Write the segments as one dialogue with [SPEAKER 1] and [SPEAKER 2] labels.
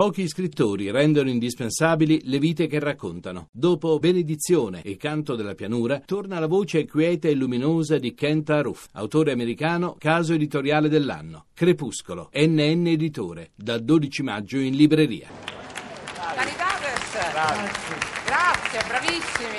[SPEAKER 1] Pochi scrittori rendono indispensabili le vite che raccontano. Dopo Benedizione e Canto della pianura, torna la voce quieta e luminosa di Kent Aruf, autore americano, caso editoriale dell'anno. Crepuscolo, NN Editore, dal 12 maggio in libreria.
[SPEAKER 2] Caritades! Grazie, bravissimi!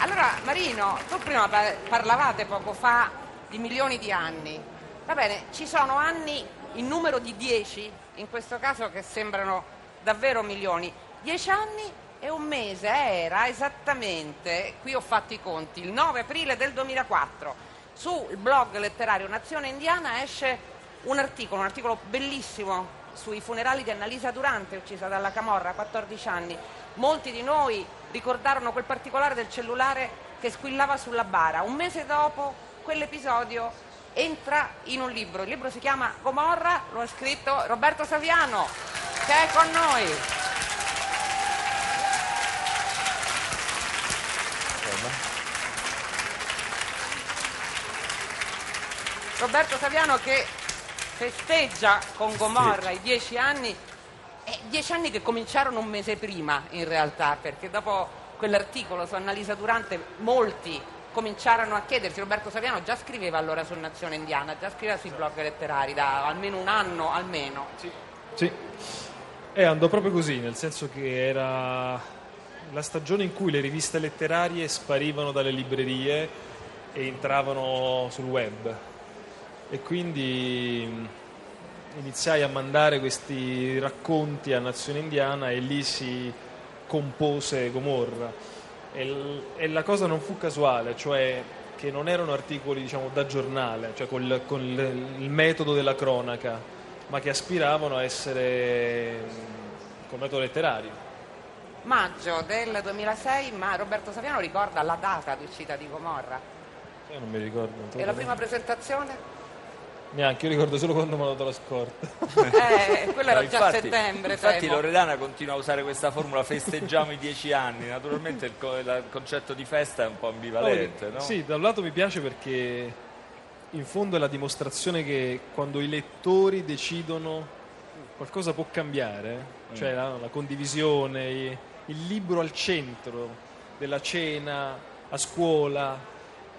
[SPEAKER 2] Allora, Marino, tu prima pa- parlavate poco fa di milioni di anni. Va bene, ci sono anni in numero di 10, in questo caso che sembrano davvero milioni. 10 anni e un mese era esattamente, qui ho fatto i conti, il 9 aprile del 2004. Sul blog letterario Nazione Indiana esce un articolo, un articolo bellissimo sui funerali di Annalisa Durante, uccisa dalla Camorra a 14 anni. Molti di noi ricordarono quel particolare del cellulare che squillava sulla bara. Un mese dopo quell'episodio entra in un libro. Il libro si chiama Gomorra, lo ha scritto Roberto Saviano, che è con noi. Roberto Saviano che festeggia con Gomorra i dieci anni, e dieci anni che cominciarono un mese prima in realtà, perché dopo quell'articolo su Annalisa Durante molti cominciarono a chiedersi, Roberto Saviano già scriveva allora su Nazione Indiana, già scriveva sui blog letterari da almeno un anno almeno.
[SPEAKER 3] Sì, e andò proprio così, nel senso che era la stagione in cui le riviste letterarie sparivano dalle librerie e entravano sul web. E quindi mh, iniziai a mandare questi racconti a Nazione Indiana e lì si compose Gomorra. E, e la cosa non fu casuale, cioè che non erano articoli diciamo, da giornale, cioè col- con il, metodo della cronaca, ma che aspiravano a essere mh, con metodo letterario.
[SPEAKER 2] Maggio del 2006, ma Roberto Saviano ricorda la data di uscita di Gomorra.
[SPEAKER 3] Io non mi ricordo.
[SPEAKER 2] E la prima presentazione?
[SPEAKER 3] Neanche, io ricordo solo quando mi hanno dato la scorta.
[SPEAKER 2] Eh, quello era
[SPEAKER 4] No,
[SPEAKER 2] già a
[SPEAKER 4] infatti-
[SPEAKER 2] settembre.
[SPEAKER 4] Infatti
[SPEAKER 2] temo.
[SPEAKER 4] Loredana continua a usare questa formula, festeggiamo i dieci anni, naturalmente il, co- il concetto di festa è un po' ambivalente, no?
[SPEAKER 3] Sì, da un lato mi piace perché in fondo è la dimostrazione che quando i lettori decidono qualcosa può cambiare, cioè la, la condivisione, il libro al centro della cena, a scuola,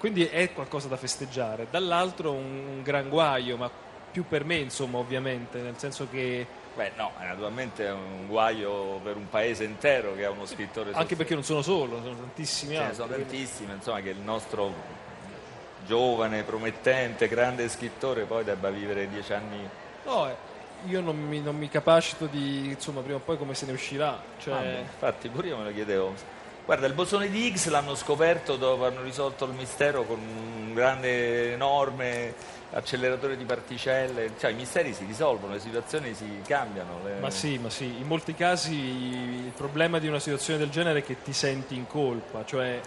[SPEAKER 3] quindi è qualcosa da festeggiare. Dall'altro un, un gran guaio, ma più per me insomma ovviamente, nel senso che
[SPEAKER 4] Beh no, è naturalmente è un guaio per un paese intero che ha uno scrittore
[SPEAKER 3] anche perché non sono solo, sono tantissimi
[SPEAKER 4] Ce ne
[SPEAKER 3] altri.
[SPEAKER 4] sono tantissime, insomma, che il nostro giovane, promettente, grande scrittore poi debba vivere dieci anni.
[SPEAKER 3] No, eh, io non mi, non mi capacito di, insomma, prima o poi come se ne uscirà. Cioè,
[SPEAKER 4] Ah, infatti pure io me lo chiedevo. Guarda, il bosone di Higgs l'hanno scoperto dopo hanno risolto il mistero con un grande, enorme acceleratore di particelle. Cioè i misteri si risolvono, le situazioni si cambiano. le-
[SPEAKER 3] ma sì, ma sì, in molti casi il problema di una situazione del genere è che ti senti in colpa, cioè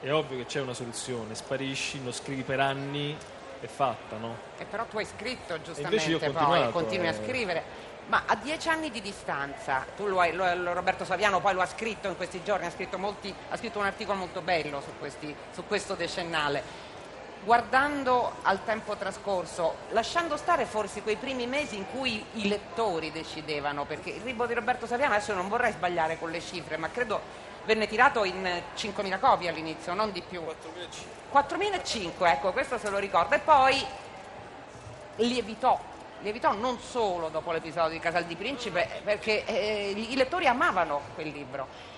[SPEAKER 3] è ovvio che c'è una soluzione, sparisci, non scrivi per anni, è fatta, no?
[SPEAKER 2] E però tu hai scritto
[SPEAKER 3] invece io
[SPEAKER 2] giustamente poi,
[SPEAKER 3] continuato,
[SPEAKER 2] continui a
[SPEAKER 3] eh.
[SPEAKER 2] scrivere. Ma a dieci anni di distanza, tu lo hai, lo- Roberto Saviano poi lo ha scritto in questi giorni, ha scritto, molti- ha scritto un articolo molto bello su, questi- su questo decennale. Guardando al tempo trascorso, lasciando stare forse quei primi mesi in cui i lettori decidevano, perché il libro di Roberto Saviano, adesso non vorrei sbagliare con le cifre, ma credo venne tirato in eh, 5.000 copie all'inizio, non di più. 4.500, ecco, questo se lo ricordo. E poi lievitò, lievitò non solo dopo l'episodio di Casal di Principe, perché eh, i lettori amavano quel libro.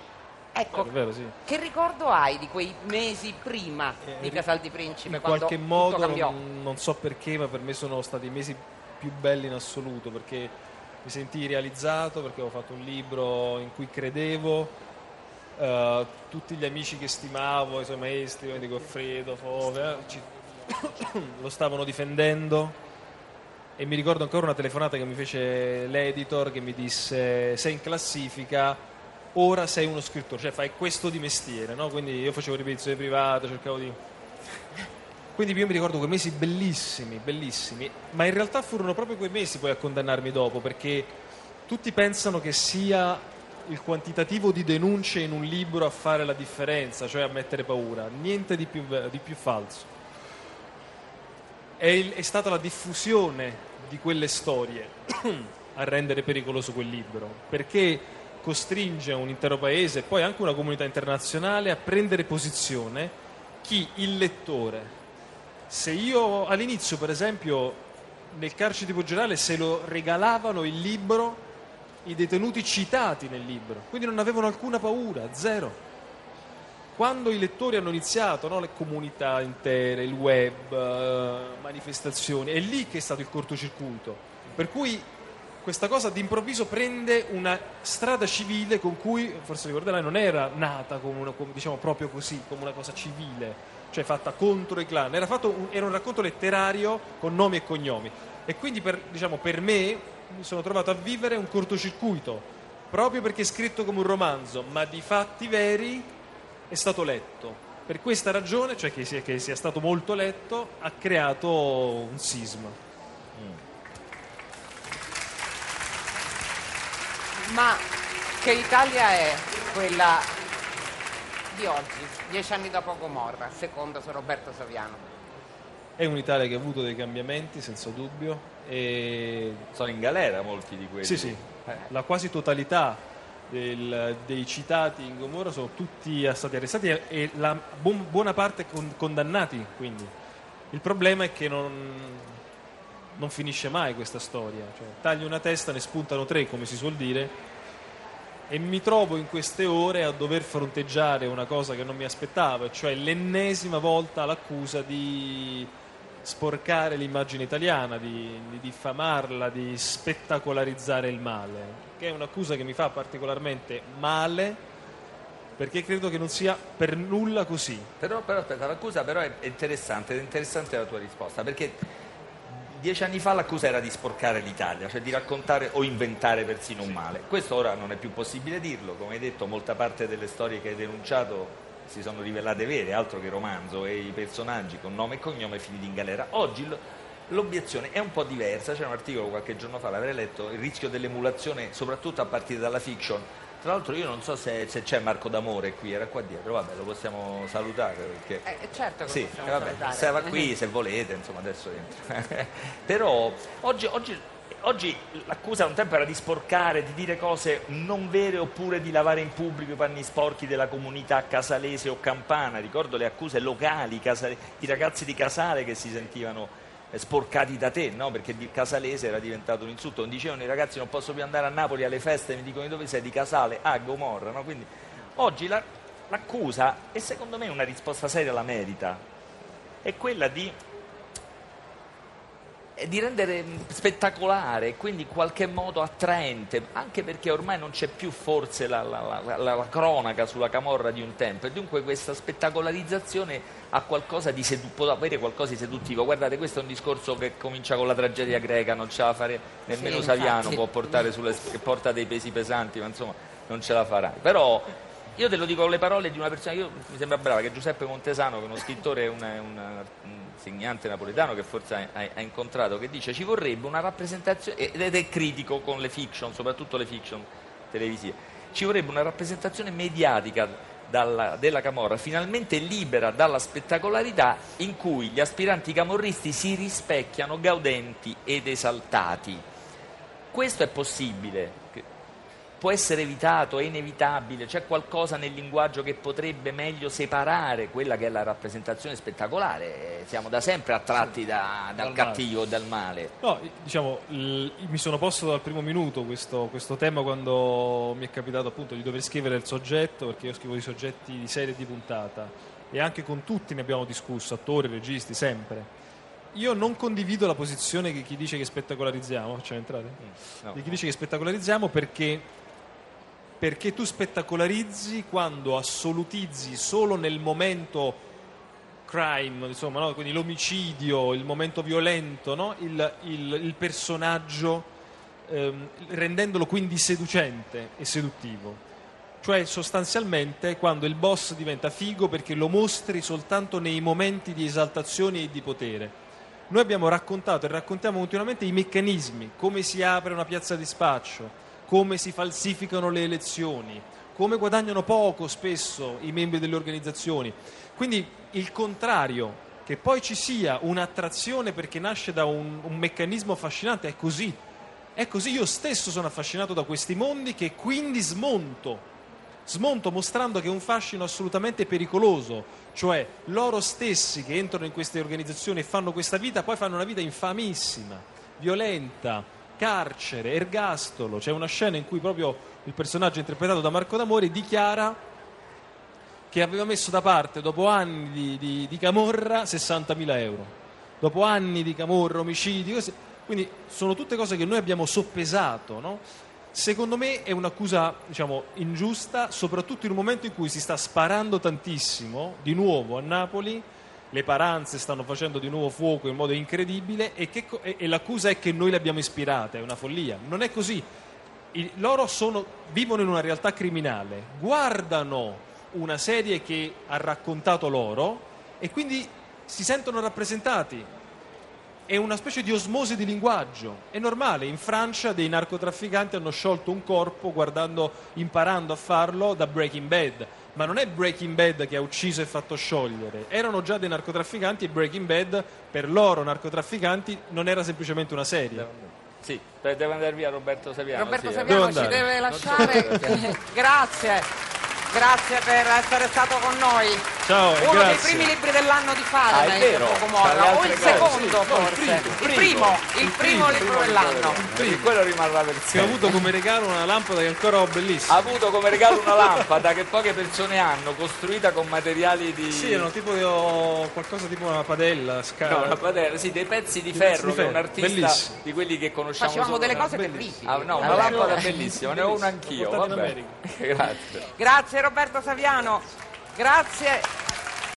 [SPEAKER 2] Ecco,
[SPEAKER 3] vero, sì.
[SPEAKER 2] che ricordo hai di quei mesi prima di Casal di Principe?
[SPEAKER 3] In qualche modo, non, non so perché, ma per me sono stati i mesi più belli in assoluto, perché mi sentii realizzato, perché avevo fatto un libro in cui credevo, eh, tutti gli amici che stimavo, i suoi maestri, come Goffredo, Fove, eh, ci- lo stavano difendendo. E mi ricordo ancora una telefonata che mi fece l'editor che mi disse sei in classifica, ora sei uno scrittore, cioè fai questo di mestiere, no? Quindi io facevo ripetizioni private, cercavo di... Quindi io mi ricordo quei mesi bellissimi, bellissimi, ma in realtà furono proprio quei mesi poi a condannarmi dopo, perché tutti pensano che sia il quantitativo di denunce in un libro a fare la differenza, cioè a mettere paura, niente di più, di più falso. È, il- è stata la diffusione di quelle storie a rendere pericoloso quel libro, perché costringe un intero paese e poi anche una comunità internazionale a prendere posizione chi il lettore. Se io all'inizio, per esempio, nel carcere di Poggioreale se lo regalavano il libro i detenuti citati nel libro, quindi non avevano alcuna paura, zero. Quando i lettori hanno iniziato, no, le comunità intere, il web, eh, manifestazioni, è lì che è stato il cortocircuito. Per cui questa cosa d'improvviso prende una strada civile con cui, forse ricorderai, non era nata come una, come, diciamo, proprio così, come una cosa civile, cioè fatta contro i clan, era, un, era un racconto letterario con nomi e cognomi. E quindi per, diciamo, per me mi sono trovato a vivere un cortocircuito, proprio perché è scritto come un romanzo, ma di fatti veri è stato letto. Per questa ragione, cioè che sia, che sia stato molto letto, ha creato un sisma. Mm.
[SPEAKER 2] Ma che Italia è quella di oggi, dieci anni dopo Gomorra, secondo Sir Roberto Saviano?
[SPEAKER 3] È un'Italia che ha avuto dei cambiamenti, senza dubbio. E...
[SPEAKER 4] Sono in galera molti di quelli.
[SPEAKER 3] Sì, sì. Eh. La quasi totalità del, dei citati in Gomorra sono tutti stati arrestati e la bu- buona parte con- condannati. Quindi. Il problema è che non, non finisce mai questa storia. Cioè, tagli una testa, ne spuntano tre, come si suol dire. E mi trovo in queste ore a dover fronteggiare una cosa che non mi aspettavo, cioè l'ennesima volta l'accusa di sporcare l'immagine italiana, di, di diffamarla, di spettacolarizzare il male, che è un'accusa che mi fa particolarmente male perché credo che non sia per nulla così.
[SPEAKER 4] Però, però aspetta, l'accusa però è interessante, è interessante la tua risposta, perché dieci anni fa l'accusa era di sporcare l'Italia, cioè di raccontare o inventare persino un male. Questo ora non è più possibile dirlo, come hai detto, molta parte delle storie che hai denunciato si sono rivelate vere, altro che romanzo, e i personaggi con nome e cognome finiti in galera. Oggi l'obiezione è un po' diversa, c'è un articolo qualche giorno fa, l'avrei letto, il rischio dell'emulazione soprattutto a partire dalla fiction. Tra l'altro io non so se, se c'è Marco D'Amore qui, era qua dietro, vabbè lo possiamo salutare perché...
[SPEAKER 2] Eh, certo che
[SPEAKER 4] sì,
[SPEAKER 2] possiamo
[SPEAKER 4] vabbè,
[SPEAKER 2] salutare.
[SPEAKER 4] Stava qui se volete, insomma adesso entra. Però oggi, oggi oggi l'accusa un tempo era di sporcare, di dire cose non vere oppure di lavare in pubblico i panni sporchi della comunità casalese o campana. Ricordo le accuse locali casale, di ragazzi di Casale che si sentivano eh, sporcati da te, no? perché di Casalese era diventato un insulto. Dicevano i ragazzi non posso più andare a Napoli alle feste, mi dicono dove sei, di Casale, ah Gomorra. No? Quindi, oggi la, l'accusa, e secondo me una risposta seria la merita, è quella di di rendere spettacolare e quindi in qualche modo attraente, anche perché ormai non c'è più forse la, la, la, la, cronaca sulla camorra di un tempo e dunque questa spettacolarizzazione ha qualcosa di sedu- può avere qualcosa di seduttivo. Guardate, questo è un discorso che comincia con la tragedia greca, non ce la fare nemmeno sì, Saviano, può portare sulle, porta dei pesi pesanti, ma insomma non ce la farai. Però io te lo dico con le parole di una persona, io, mi sembra brava, che Giuseppe Montesano, che è uno scrittore, una, un insegnante napoletano che forse hai, incontrato, che dice ci vorrebbe una rappresentazione, ed è critico con le fiction, soprattutto le fiction televisive, ci vorrebbe una rappresentazione mediatica dalla, della Camorra, finalmente libera dalla spettacolarità in cui gli aspiranti camorristi si rispecchiano gaudenti ed esaltati. Questo è possibile, può essere evitato, è inevitabile, c'è qualcosa nel linguaggio che potrebbe meglio separare quella che è la rappresentazione spettacolare, siamo da sempre attratti da, dal, dal cattivo, dal male.
[SPEAKER 3] No, diciamo, l- mi sono posto dal primo minuto questo, questo, tema quando mi è capitato appunto di dover scrivere il soggetto, perché io scrivo i soggetti di serie e di puntata e anche con tutti ne abbiamo discusso, attori, registi, sempre. Io non condivido la posizione di chi dice che spettacolarizziamo, facciamo entrare? Mm, no. Di chi dice che spettacolarizziamo perché perché tu spettacolarizzi quando assolutizzi solo nel momento crime, insomma, no? quindi l'omicidio, il momento violento, no? il, il, il, personaggio, ehm, rendendolo quindi seducente e seduttivo. Cioè sostanzialmente quando il boss diventa figo perché lo mostri soltanto nei momenti di esaltazione e di potere. Noi abbiamo raccontato e raccontiamo continuamente i meccanismi, come si apre una piazza di spaccio, come si falsificano le elezioni, come guadagnano poco spesso i membri delle organizzazioni. Quindi il contrario, che poi ci sia un'attrazione perché nasce da un, un meccanismo affascinante, è così. È così, io stesso sono affascinato da questi mondi che quindi smonto. Smonto mostrando che è un fascino assolutamente pericoloso, cioè loro stessi che entrano in queste organizzazioni e fanno questa vita, poi fanno una vita infamissima, violenta, carcere, ergastolo. C'è una scena in cui proprio il personaggio interpretato da Marco D'Amore dichiara che aveva messo da parte, dopo anni di, di, di camorra, 60.000 euro. Dopo anni di camorra, omicidi, così. quindi sono tutte cose che noi abbiamo soppesato. No? Secondo me è un'accusa diciamo, ingiusta, soprattutto in un momento in cui si sta sparando tantissimo, di nuovo a Napoli, le paranze stanno facendo di nuovo fuoco in modo incredibile e, che, e, e l'accusa è che noi le abbiamo ispirate, è una follia. Non è così. I, loro sono, vivono in una realtà criminale, guardano una serie che ha raccontato loro e quindi si sentono rappresentati. È una specie di osmosi di linguaggio. È normale, in Francia dei narcotrafficanti hanno sciolto un corpo guardando, imparando a farlo da Breaking Bad. Ma non è Breaking Bad che ha ucciso e fatto sciogliere, erano già dei narcotrafficanti e Breaking Bad per loro narcotrafficanti non era semplicemente una serie.
[SPEAKER 4] Sì, deve andare via Roberto Saviano.
[SPEAKER 2] Roberto
[SPEAKER 4] sì, eh.
[SPEAKER 2] Saviano ci deve lasciare. Grazie. Grazie per essere stato con noi.
[SPEAKER 3] Ciao,
[SPEAKER 2] Uno
[SPEAKER 3] grazie.
[SPEAKER 2] dei primi libri dell'anno di fare,
[SPEAKER 4] Ah, è vero.
[SPEAKER 2] poco moda. O il
[SPEAKER 4] cose,
[SPEAKER 2] secondo,
[SPEAKER 3] sì, no, il
[SPEAKER 2] forse.
[SPEAKER 3] primo,
[SPEAKER 2] il primo, il primo libro dell'anno.
[SPEAKER 4] Perché quello rimarrà per
[SPEAKER 3] Che ho
[SPEAKER 4] sempre.
[SPEAKER 3] avuto come regalo una lampada che ancora ho bellissima.
[SPEAKER 4] Ha avuto come regalo una lampada che poche persone hanno, costruita con materiali di...
[SPEAKER 3] Sì, erano tipo oh, qualcosa tipo una padella, scala.
[SPEAKER 4] No, una padella, sì, dei pezzi di ferro,
[SPEAKER 3] pezzi di
[SPEAKER 4] che è un
[SPEAKER 3] ferro,
[SPEAKER 4] artista
[SPEAKER 3] bellissimo.
[SPEAKER 4] di quelli che conosciamo
[SPEAKER 2] Facevamo
[SPEAKER 4] solo
[SPEAKER 2] delle cose
[SPEAKER 3] Bellissimo.
[SPEAKER 2] terribili.
[SPEAKER 4] Ah, no, una lampada bellissima, ne ho una anch'io. Grazie.
[SPEAKER 2] Grazie Roberto Saviano. Grazie